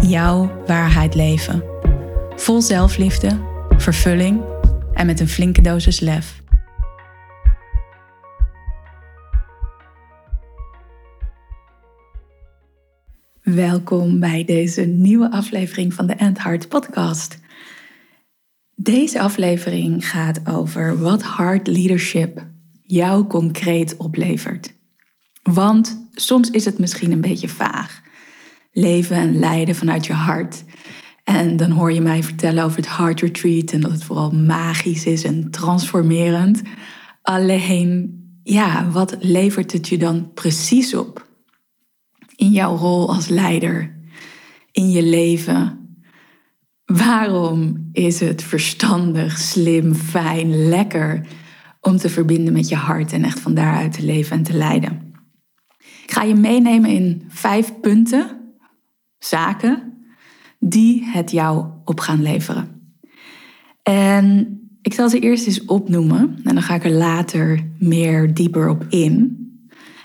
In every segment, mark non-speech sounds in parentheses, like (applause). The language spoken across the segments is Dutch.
Jouw waarheid leven. Vol zelfliefde, vervulling en met een flinke dosis lef. Welkom bij deze nieuwe aflevering van de End Heart Podcast. Deze aflevering gaat over wat hard leadership jou concreet oplevert. Want soms is het misschien een beetje vaag. Leven en leiden vanuit je hart. En dan hoor je mij vertellen over het Heart Retreat en dat het vooral magisch is en transformerend. Alleen, ja, wat levert het je dan precies op? In jouw rol als leider, in je leven, Waarom is het verstandig, slim, fijn, lekker om te verbinden met je hart en echt van daaruit te leven en te leiden? Ik ga je meenemen in vijf punten, zaken, die het jou op gaan leveren. En ik zal ze eerst eens opnoemen en dan ga ik er later meer dieper op in.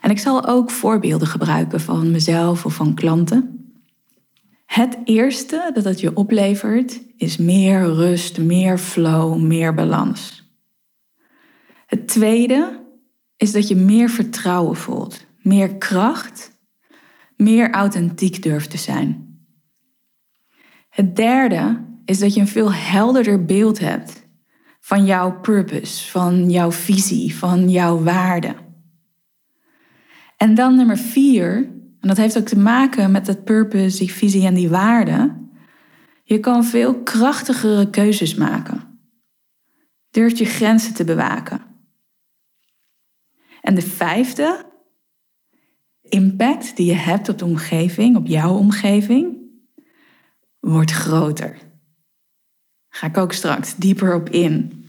En ik zal ook voorbeelden gebruiken van mezelf of van klanten. Het eerste dat het je oplevert is meer rust, meer flow, meer balans. Het tweede is dat je meer vertrouwen voelt, meer kracht, meer authentiek durft te zijn. Het derde is dat je een veel helderder beeld hebt van jouw purpose, van jouw visie, van jouw waarde. En dan nummer vier en dat heeft ook te maken met het purpose, die visie en die waarde. Je kan veel krachtigere keuzes maken. Durft je grenzen te bewaken. En de vijfde, impact die je hebt op de omgeving, op jouw omgeving, wordt groter. Ga ik ook straks dieper op in.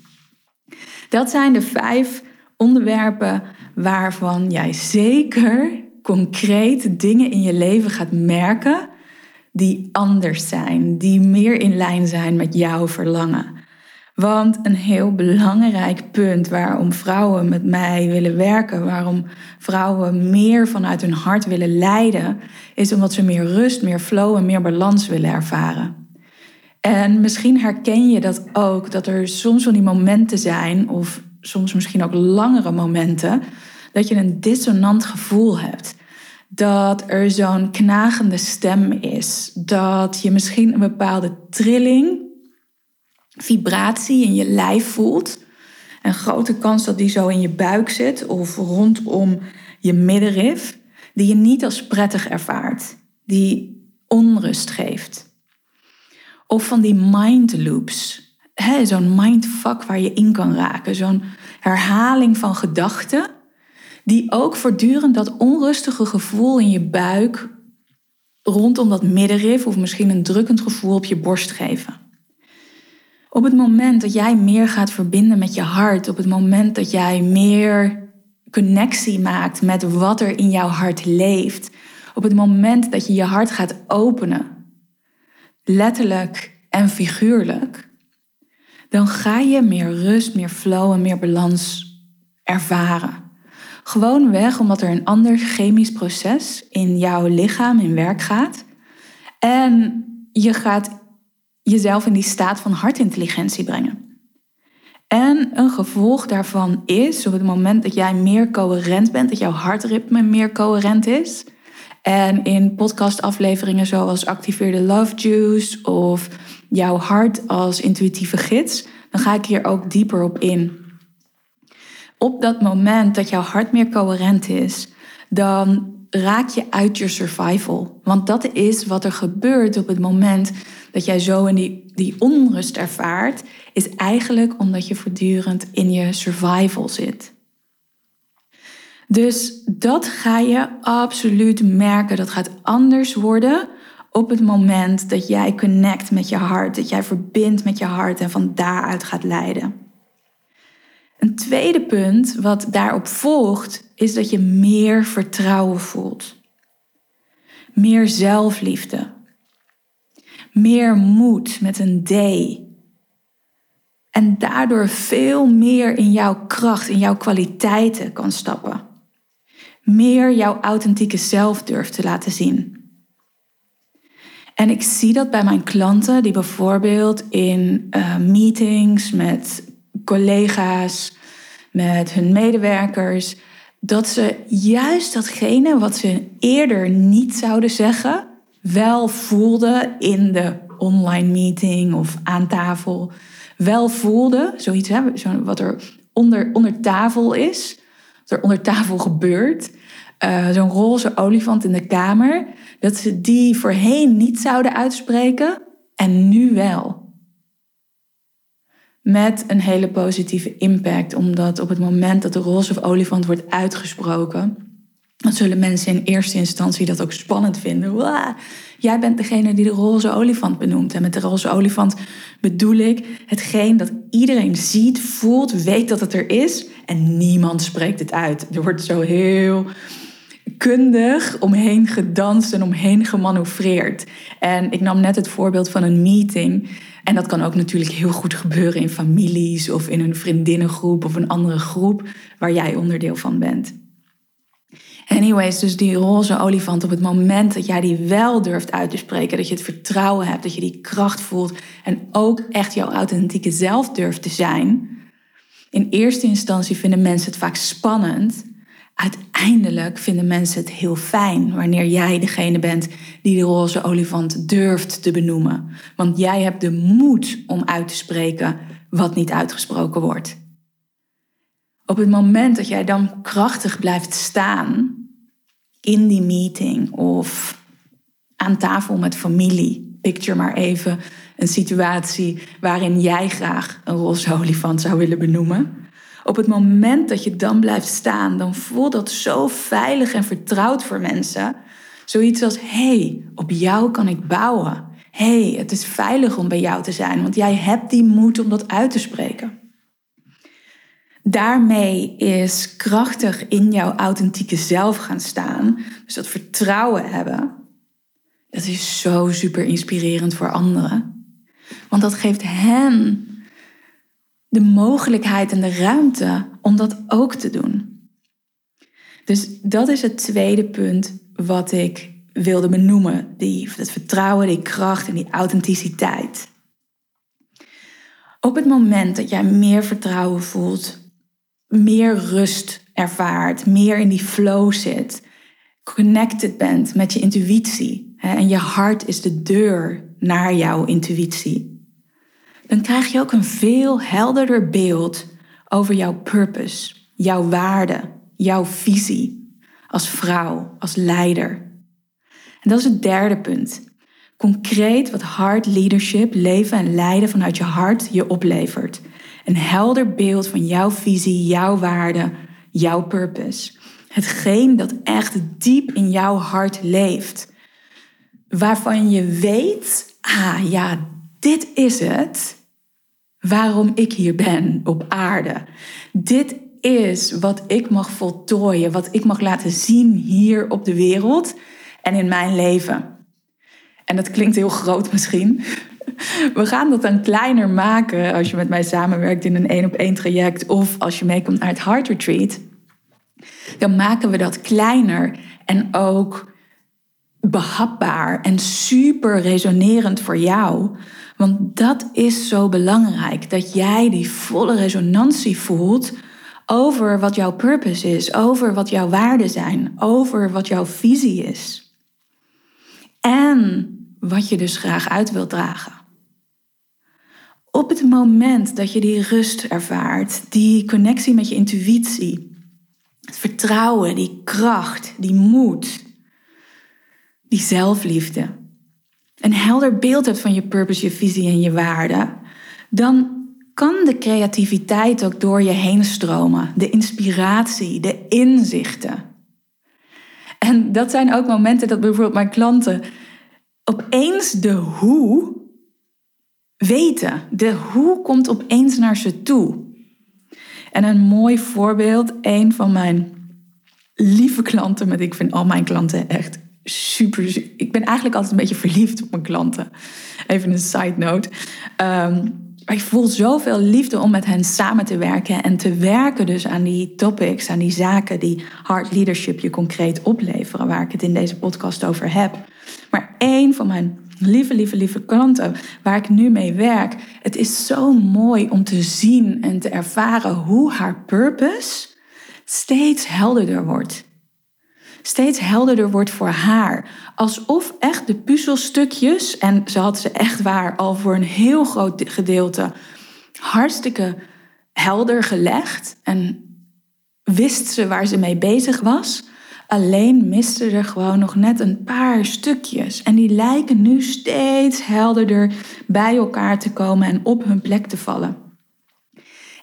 Dat zijn de vijf onderwerpen waarvan jij zeker concreet dingen in je leven gaat merken die anders zijn, die meer in lijn zijn met jouw verlangen. Want een heel belangrijk punt waarom vrouwen met mij willen werken, waarom vrouwen meer vanuit hun hart willen leiden, is omdat ze meer rust, meer flow en meer balans willen ervaren. En misschien herken je dat ook, dat er soms wel die momenten zijn, of soms misschien ook langere momenten, dat je een dissonant gevoel hebt. Dat er zo'n knagende stem is. Dat je misschien een bepaalde trilling, vibratie in je lijf voelt. Een grote kans dat die zo in je buik zit of rondom je middenrif. Die je niet als prettig ervaart. Die onrust geeft. Of van die mind loops. Zo'n mindfuck waar je in kan raken. Zo'n herhaling van gedachten die ook voortdurend dat onrustige gevoel in je buik rondom dat middenrif of misschien een drukkend gevoel op je borst geven. Op het moment dat jij meer gaat verbinden met je hart, op het moment dat jij meer connectie maakt met wat er in jouw hart leeft, op het moment dat je je hart gaat openen, letterlijk en figuurlijk, dan ga je meer rust, meer flow en meer balans ervaren. Gewoon weg omdat er een ander chemisch proces in jouw lichaam in werk gaat. En je gaat jezelf in die staat van hartintelligentie brengen. En een gevolg daarvan is, op het moment dat jij meer coherent bent, dat jouw hartritme meer coherent is. En in podcastafleveringen zoals Activeer de Love Juice of jouw hart als intuïtieve gids, dan ga ik hier ook dieper op in op dat moment dat jouw hart meer coherent is, dan raak je uit je survival. Want dat is wat er gebeurt op het moment dat jij zo in die, die onrust ervaart, is eigenlijk omdat je voortdurend in je survival zit. Dus dat ga je absoluut merken. Dat gaat anders worden Op het moment dat jij connect met je hart, dat jij verbindt met je hart en van daaruit gaat leiden. Een tweede punt wat daarop volgt, is dat je meer vertrouwen voelt. Meer zelfliefde. Meer moed met een D. En daardoor veel meer in jouw kracht, in jouw kwaliteiten kan stappen. Meer jouw authentieke zelf durft te laten zien. En ik zie dat bij mijn klanten die bijvoorbeeld in uh, meetings met collega's, met hun medewerkers, dat ze juist datgene wat ze eerder niet zouden zeggen, wel voelden in de online meeting of aan tafel. Wel voelden, zoiets zo wat er onder, onder tafel is, wat er onder tafel gebeurt. Uh, Zo'n roze olifant in de kamer, dat ze die voorheen niet zouden uitspreken en nu wel met een hele positieve impact. Omdat op het moment dat de roze olifant wordt uitgesproken, dan zullen mensen in eerste instantie dat ook spannend vinden. Jij bent degene die de roze olifant benoemt. En met de roze olifant bedoel ik hetgeen dat iedereen ziet, voelt, weet dat het er is. En niemand spreekt het uit. Er wordt zo heel kundig omheen gedanst en omheen gemanoeuvreerd. En ik nam net het voorbeeld van een meeting. En dat kan ook natuurlijk heel goed gebeuren in families of in een vriendinnengroep of een andere groep waar jij onderdeel van bent. Anyways, dus die roze olifant, op het moment dat jij die wel durft uit te spreken, dat je het vertrouwen hebt, dat je die kracht voelt en ook echt jouw authentieke zelf durft te zijn. In eerste instantie vinden mensen het vaak spannend uiteindelijk vinden mensen het heel fijn wanneer jij degene bent die de roze olifant durft te benoemen. Want jij hebt de moed om uit te spreken wat niet uitgesproken wordt. Op het moment dat jij dan krachtig blijft staan in die meeting of aan tafel met familie, picture maar even een situatie waarin jij graag een roze olifant zou willen benoemen op het moment dat je dan blijft staan, dan voelt dat zo veilig en vertrouwd voor mensen. Zoiets als: hey, op jou kan ik bouwen. hey, het is veilig om bij jou te zijn, want jij hebt die moed om dat uit te spreken. Daarmee is krachtig in jouw authentieke zelf gaan staan, dus dat vertrouwen hebben, dat is zo super inspirerend voor anderen. Want dat geeft hen de mogelijkheid en de ruimte om dat ook te doen. Dus dat is het tweede punt wat ik wilde benoemen. Die, het vertrouwen, die kracht en die authenticiteit. Op het moment dat jij meer vertrouwen voelt, meer rust ervaart, meer in die flow zit, connected bent met je intuïtie. En je hart is de deur naar jouw intuïtie dan krijg je ook een veel helderder beeld over jouw purpose, jouw waarde, jouw visie als vrouw, als leider. En dat is het derde punt. Concreet wat hard leadership, leven en leiden vanuit je hart je oplevert. Een helder beeld van jouw visie, jouw waarde, jouw purpose. Hetgeen dat echt diep in jouw hart leeft. Waarvan je weet, ah ja, dit is het waarom ik hier ben op aarde. Dit is wat ik mag voltooien, wat ik mag laten zien hier op de wereld en in mijn leven. En dat klinkt heel groot misschien. (laughs) We gaan dat dan kleiner maken als je met mij samenwerkt in een één op één traject of als je meekomt naar het Heart Retreat. Dan maken we dat kleiner en ook behapbaar en super resonerend voor jou. Want dat is zo belangrijk, dat jij die volle resonantie voelt over wat jouw purpose is, over wat jouw waarden zijn, over wat jouw visie is. En wat je dus graag uit wilt dragen. Op het moment dat je die rust ervaart, die connectie met je intuïtie, het vertrouwen, die kracht, die moed, die zelfliefde, een helder beeld hebt van je purpose, je visie en je waarden, dan kan de creativiteit ook door je heen stromen. De inspiratie, de inzichten. En dat zijn ook momenten dat bijvoorbeeld mijn klanten opeens de hoe weten. De hoe komt opeens naar ze toe. En een mooi voorbeeld, een van mijn lieve klanten, met ik vind al mijn klanten echt super. Ik ben eigenlijk altijd een beetje verliefd op mijn klanten. Even een side note. Um, ik voel zoveel liefde om met hen samen te werken en te werken dus aan die topics, aan die zaken die hard leadership je concreet opleveren, waar ik het in deze podcast over heb. Maar één van mijn lieve, lieve, lieve klanten waar ik nu mee werk, het is zo mooi om te zien en te ervaren hoe haar purpose steeds helderder wordt steeds helderder wordt voor haar. Alsof echt de puzzelstukjes, en ze had ze echt waar al voor een heel groot gedeelte hartstikke helder gelegd. En wist ze waar ze mee bezig was. Alleen miste er gewoon nog net een paar stukjes. En die lijken nu steeds helderder bij elkaar te komen en op hun plek te vallen.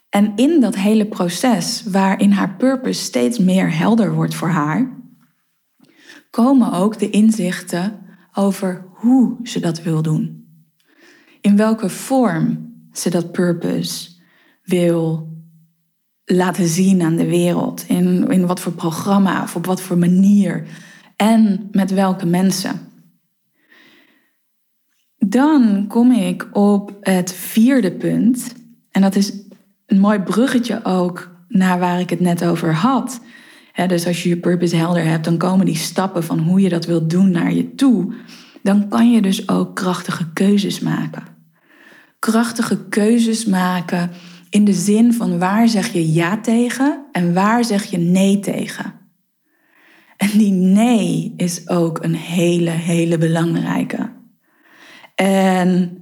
En in dat hele proces, waarin haar purpose steeds meer helder wordt voor haar, komen ook de inzichten over hoe ze dat wil doen. In welke vorm ze dat purpose wil laten zien aan de wereld. In, in wat voor programma of op wat voor manier. En met welke mensen. Dan kom ik op het vierde punt. En dat is een mooi bruggetje ook naar waar ik het net over had dus als je je purpose helder hebt, dan komen die stappen van hoe je dat wilt doen naar je toe. Dan kan je dus ook krachtige keuzes maken. Krachtige keuzes maken in de zin van waar zeg je ja tegen en waar zeg je nee tegen. En die nee is ook een hele, hele belangrijke. En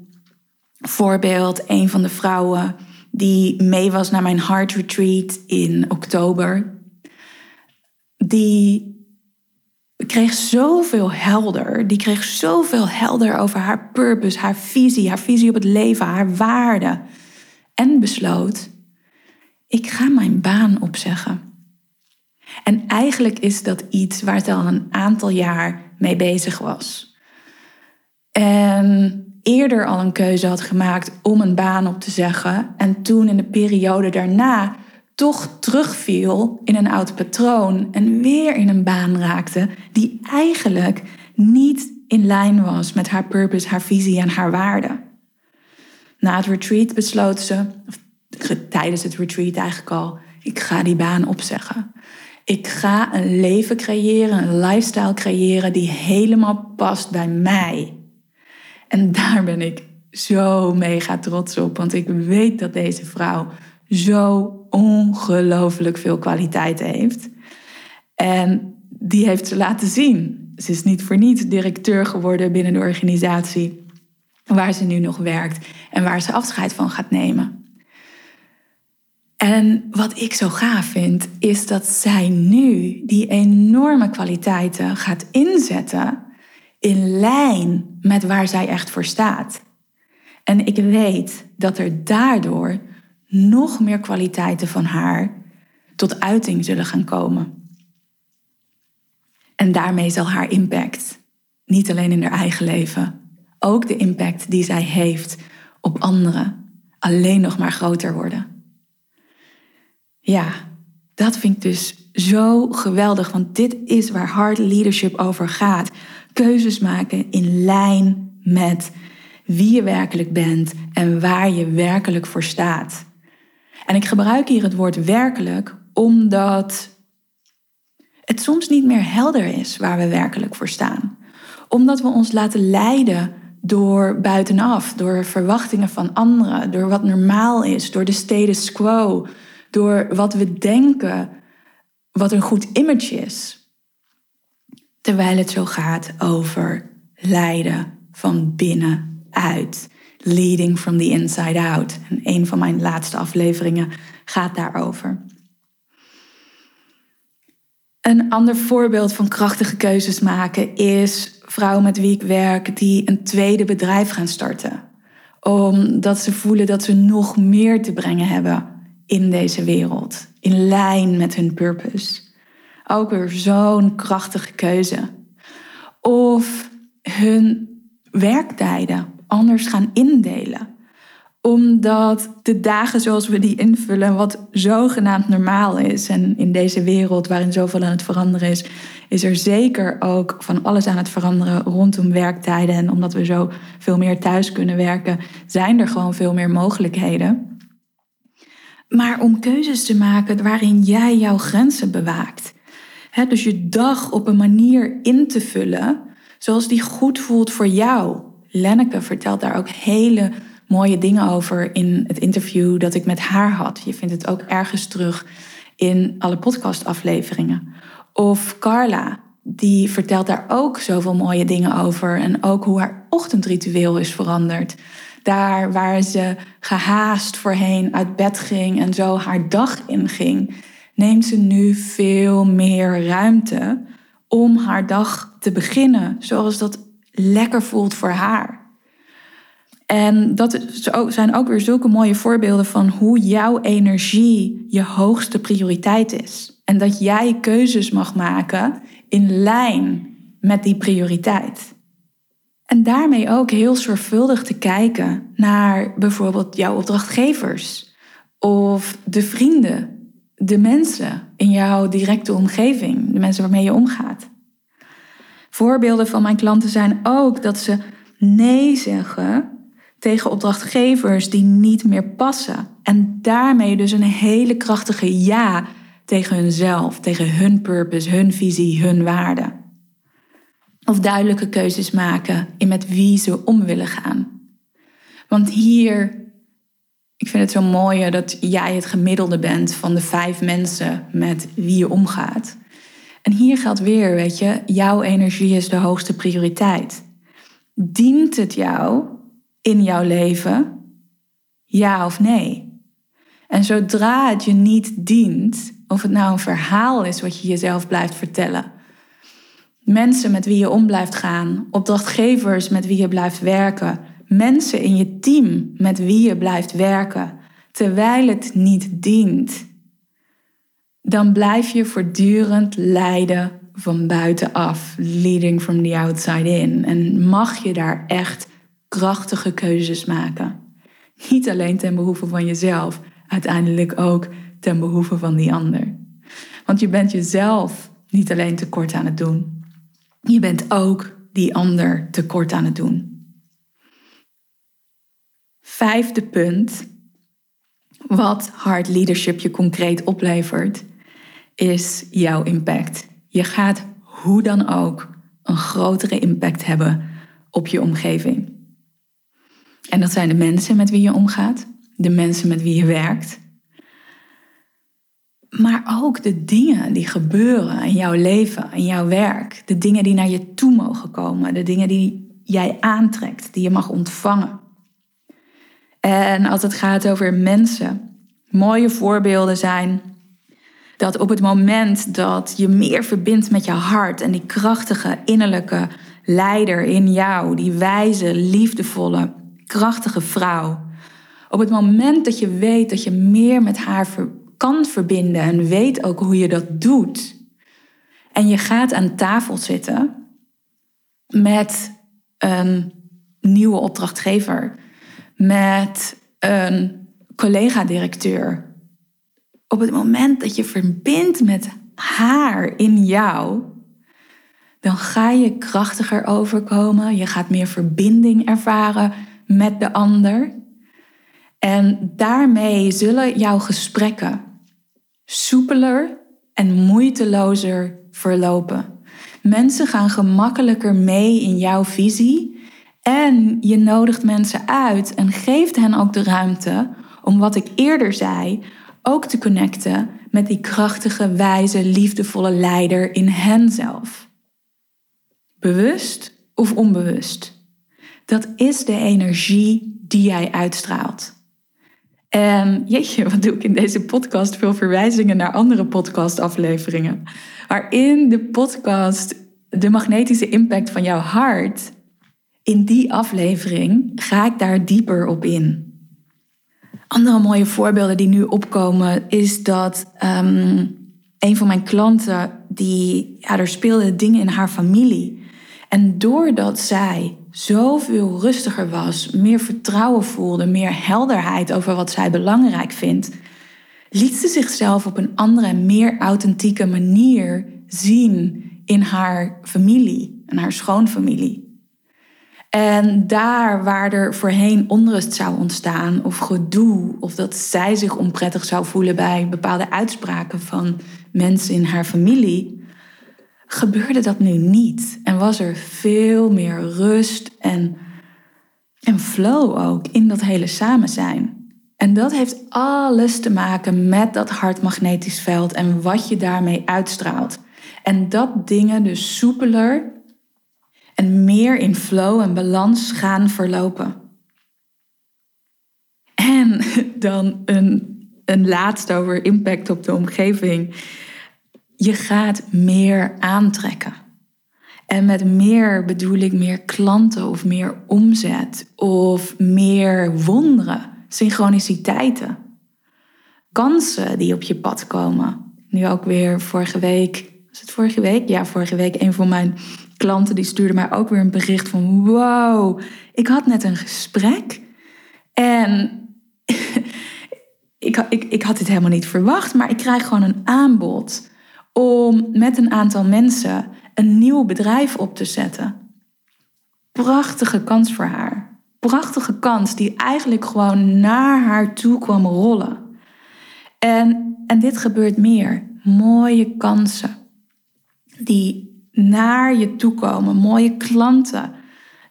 voorbeeld, een van de vrouwen die mee was naar mijn heart retreat in oktober, die kreeg zoveel helder. Die kreeg zoveel helder over haar purpose, haar visie, haar visie op het leven, haar waarden. En besloot, ik ga mijn baan opzeggen. En eigenlijk is dat iets waar ze al een aantal jaar mee bezig was. En eerder al een keuze had gemaakt om een baan op te zeggen. En toen in de periode daarna toch terugviel in een oud patroon en weer in een baan raakte die eigenlijk niet in lijn was met haar purpose, haar visie en haar waarden. Na het retreat besloot ze, of tijdens het retreat eigenlijk al, ik ga die baan opzeggen. Ik ga een leven creëren, een lifestyle creëren die helemaal past bij mij. En daar ben ik zo mega trots op, want ik weet dat deze vrouw zo ongelooflijk veel kwaliteit heeft. En die heeft ze laten zien. Ze is niet voor niets directeur geworden binnen de organisatie waar ze nu nog werkt en waar ze afscheid van gaat nemen. En wat ik zo gaaf vind, is dat zij nu die enorme kwaliteiten gaat inzetten in lijn met waar zij echt voor staat. En ik weet dat er daardoor nog meer kwaliteiten van haar tot uiting zullen gaan komen. En daarmee zal haar impact, niet alleen in haar eigen leven, ook de impact die zij heeft op anderen, alleen nog maar groter worden. Ja, dat vind ik dus zo geweldig, want dit is waar hard leadership over gaat. Keuzes maken in lijn met wie je werkelijk bent en waar je werkelijk voor staat. En ik gebruik hier het woord werkelijk omdat het soms niet meer helder is waar we werkelijk voor staan. Omdat we ons laten leiden door buitenaf, door verwachtingen van anderen, door wat normaal is, door de status quo, door wat we denken wat een goed image is. Terwijl het zo gaat over leiden van binnenuit. Leading from the Inside Out. En een van mijn laatste afleveringen gaat daarover. Een ander voorbeeld van krachtige keuzes maken is vrouwen met wie ik werk die een tweede bedrijf gaan starten. Omdat ze voelen dat ze nog meer te brengen hebben in deze wereld. In lijn met hun purpose. Ook weer zo'n krachtige keuze. Of hun werktijden anders gaan indelen. Omdat de dagen zoals we die invullen, wat zogenaamd normaal is. En in deze wereld waarin zoveel aan het veranderen is, is er zeker ook van alles aan het veranderen rondom werktijden. En omdat we zo veel meer thuis kunnen werken, zijn er gewoon veel meer mogelijkheden. Maar om keuzes te maken waarin jij jouw grenzen bewaakt. dus je dag op een manier in te vullen zoals die goed voelt voor jou. Lenneke vertelt daar ook hele mooie dingen over in het interview dat ik met haar had. Je vindt het ook ergens terug in alle podcastafleveringen. Of Carla, die vertelt daar ook zoveel mooie dingen over. En ook hoe haar ochtendritueel is veranderd. Daar waar ze gehaast voorheen uit bed ging en zo haar dag inging, neemt ze nu veel meer ruimte om haar dag te beginnen zoals dat lekker voelt voor haar. En dat zijn ook weer zulke mooie voorbeelden van hoe jouw energie je hoogste prioriteit is. En dat jij keuzes mag maken in lijn met die prioriteit. En daarmee ook heel zorgvuldig te kijken naar bijvoorbeeld jouw opdrachtgevers of de vrienden, de mensen in jouw directe omgeving, de mensen waarmee je omgaat. Voorbeelden van mijn klanten zijn ook dat ze nee zeggen tegen opdrachtgevers die niet meer passen. En daarmee dus een hele krachtige ja tegen hunzelf, tegen hun purpose, hun visie, hun waarde. Of duidelijke keuzes maken in met wie ze om willen gaan. Want hier, ik vind het zo mooi dat jij het gemiddelde bent van de vijf mensen met wie je omgaat. En hier geldt weer, weet je, jouw energie is de hoogste prioriteit. Dient het jou in jouw leven? Ja of nee? En zodra het je niet dient, of het nou een verhaal is wat je jezelf blijft vertellen, mensen met wie je om blijft gaan, opdrachtgevers met wie je blijft werken, mensen in je team met wie je blijft werken, terwijl het niet dient, dan blijf je voortdurend leiden van buitenaf, leading from the outside in. En mag je daar echt krachtige keuzes maken. Niet alleen ten behoeve van jezelf, uiteindelijk ook ten behoeve van die ander. Want je bent jezelf niet alleen tekort aan het doen, je bent ook die ander tekort aan het doen. Vijfde punt, wat hard leadership je concreet oplevert, is jouw impact. Je gaat hoe dan ook een grotere impact hebben op je omgeving. En dat zijn de mensen met wie je omgaat, de mensen met wie je werkt. Maar ook de dingen die gebeuren in jouw leven, in jouw werk. De dingen die naar je toe mogen komen. De dingen die jij aantrekt, die je mag ontvangen. En als het gaat over mensen, mooie voorbeelden zijn dat op het moment dat je meer verbindt met je hart en die krachtige innerlijke leider in jou, die wijze, liefdevolle, krachtige vrouw. Op het moment dat je weet dat je meer met haar kan verbinden en weet ook hoe je dat doet. En je gaat aan tafel zitten met een nieuwe opdrachtgever, met een collega-directeur, op het moment dat je verbindt met haar in jou, dan ga je krachtiger overkomen. Je gaat meer verbinding ervaren met de ander. En daarmee zullen jouw gesprekken soepeler en moeitelozer verlopen. Mensen gaan gemakkelijker mee in jouw visie en je nodigt mensen uit en geeft hen ook de ruimte om wat ik eerder zei, ook te connecten met die krachtige, wijze, liefdevolle leider in henzelf. Bewust of onbewust. Dat is de energie die jij uitstraalt. En jeetje, wat doe ik in deze podcast? Veel verwijzingen naar andere podcastafleveringen. Maar in de podcast De magnetische impact van jouw hart, in die aflevering ga ik daar dieper op in. Andere mooie voorbeelden die nu opkomen is dat ehm, een van mijn klanten, die, ja, er speelden dingen in haar familie. En doordat zij zoveel rustiger was, meer vertrouwen voelde, meer helderheid over wat zij belangrijk vindt, liet ze zichzelf op een andere, meer authentieke manier zien in haar familie, en haar schoonfamilie. En daar waar er voorheen onrust zou ontstaan, of gedoe, of dat zij zich onprettig zou voelen bij bepaalde uitspraken van mensen in haar familie, gebeurde dat nu niet. En was er veel meer rust en, en flow ook in dat hele samen zijn. En dat heeft alles te maken met dat hartmagnetisch veld en wat je daarmee uitstraalt. En dat dingen dus soepeler en meer in flow en balans gaan verlopen. En (laughs) dan een, een laatste over impact op de omgeving. Je gaat meer aantrekken. En met meer bedoel ik meer klanten of meer omzet of meer wonderen, synchroniciteiten. Kansen die op je pad komen. Nu ook weer vorige week, was het vorige week? Ja, vorige week een van mijn klanten die stuurde mij ook weer een bericht van wow, ik had net een gesprek en (laughs) ik, ik, ik had dit helemaal niet verwacht, maar ik krijg gewoon een aanbod om met een aantal mensen een nieuw bedrijf op te zetten. Prachtige kans voor haar. Prachtige kans die eigenlijk gewoon naar haar toe kwam rollen. En, en dit gebeurt meer. Mooie kansen die naar je toe komen. Mooie klanten.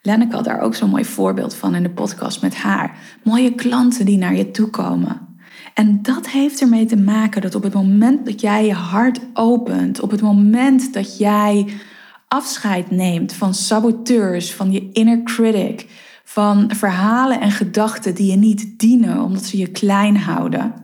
Lenneke had daar ook zo'n mooi voorbeeld van in de podcast met haar. Mooie klanten die naar je toe komen. En dat heeft ermee te maken dat op het moment dat jij je hart opent, op het moment dat jij afscheid neemt van saboteurs, van je inner critic, van verhalen en gedachten die je niet dienen omdat ze je klein houden,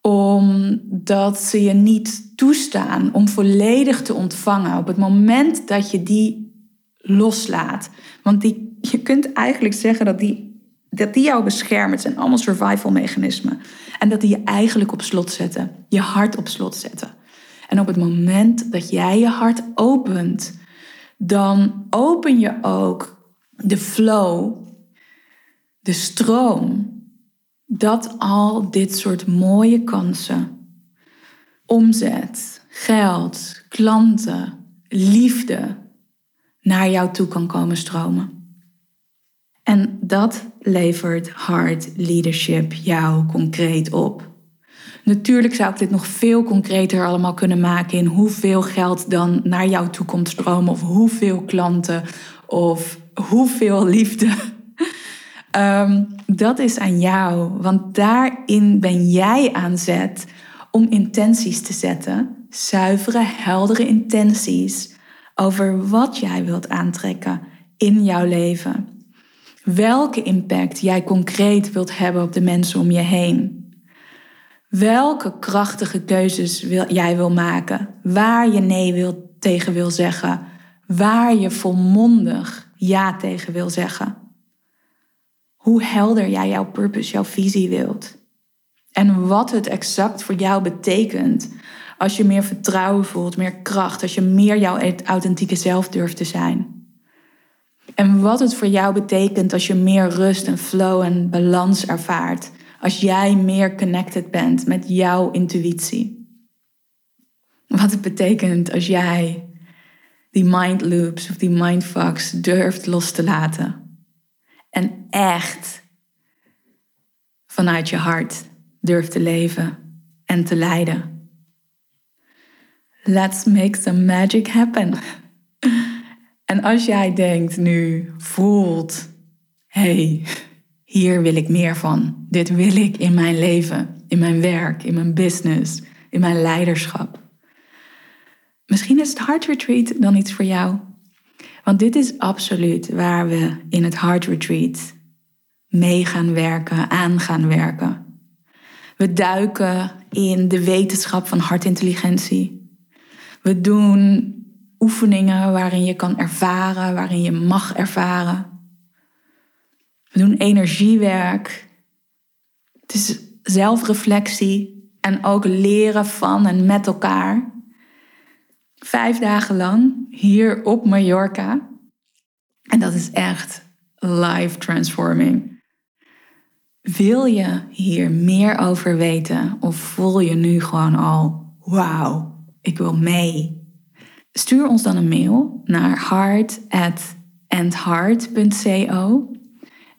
omdat ze je niet toestaan om volledig te ontvangen op het moment dat je die loslaat. Want die, je kunt eigenlijk zeggen dat die, dat die jou beschermen. Het zijn allemaal survival mechanismen. En dat die je eigenlijk op slot zetten. Je hart op slot zetten. En op het moment dat jij je hart opent, dan open je ook de flow, de stroom, dat al dit soort mooie kansen omzet, geld, klanten, liefde naar jou toe kan komen stromen. En dat levert hard leadership jou concreet op. Natuurlijk zou ik dit nog veel concreter allemaal kunnen maken in hoeveel geld dan naar jou toe komt stromen, of hoeveel klanten, of hoeveel liefde. Um, (laughs) dat is aan jou, want daarin ben jij aan zet om intenties te zetten, zuivere, heldere intenties over wat jij wilt aantrekken in jouw leven. Welke impact jij concreet wilt hebben op de mensen om je heen. Welke krachtige keuzes wil, jij wil maken, waar je nee wil, tegen wil zeggen, waar je volmondig ja tegen wil zeggen. Hoe helder jij jouw purpose, jouw visie wilt. En wat het exact voor jou betekent als je meer vertrouwen voelt, meer kracht, als je meer jouw authentieke zelf durft te zijn. En wat het voor jou betekent als je meer rust en flow en balans ervaart. Als jij meer connected bent met jouw intuïtie. Wat het betekent als jij die mind loops of die mindfucks durft los te laten. En echt vanuit je hart durft te leven en te leiden. Let's make some magic happen. (laughs) En als jij denkt nu, voelt, hey, hier wil ik meer van. Dit wil ik in mijn leven, in mijn werk, in mijn business, in mijn leiderschap. Misschien is het Heart Retreat dan iets voor jou. Want dit is absoluut waar we in het Heart Retreat mee gaan werken, aan gaan werken. We duiken in de wetenschap van hartintelligentie. We doen oefeningen waarin je kan ervaren, waarin je mag ervaren. We doen energiewerk. Het is zelfreflectie en ook leren van en met elkaar. Vijf dagen lang hier op Mallorca. En dat is echt life transforming. Wil je hier meer over weten of voel je nu gewoon al, wauw, ik wil mee? Stuur ons dan een mail naar heart@endheart.co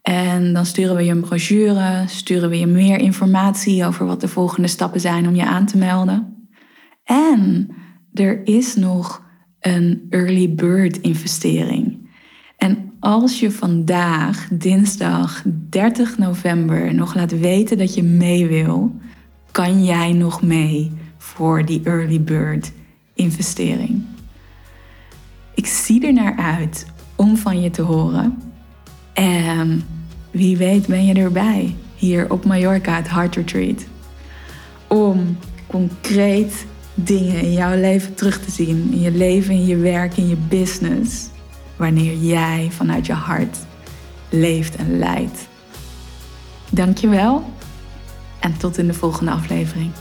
en dan sturen we je een brochure, sturen we je meer informatie over wat de volgende stappen zijn om je aan te melden. En er is nog een early bird investering. En als je vandaag, dinsdag 30 november, nog laat weten dat je mee wil, kan jij nog mee voor die early bird investering. Ik zie er naar uit om van je te horen. En wie weet ben je erbij hier op Mallorca, het Heart Retreat. Om concreet dingen in jouw leven terug te zien. In je leven, in je werk, in je business. Wanneer jij vanuit je hart leeft en leidt. Dankjewel en tot in de volgende aflevering.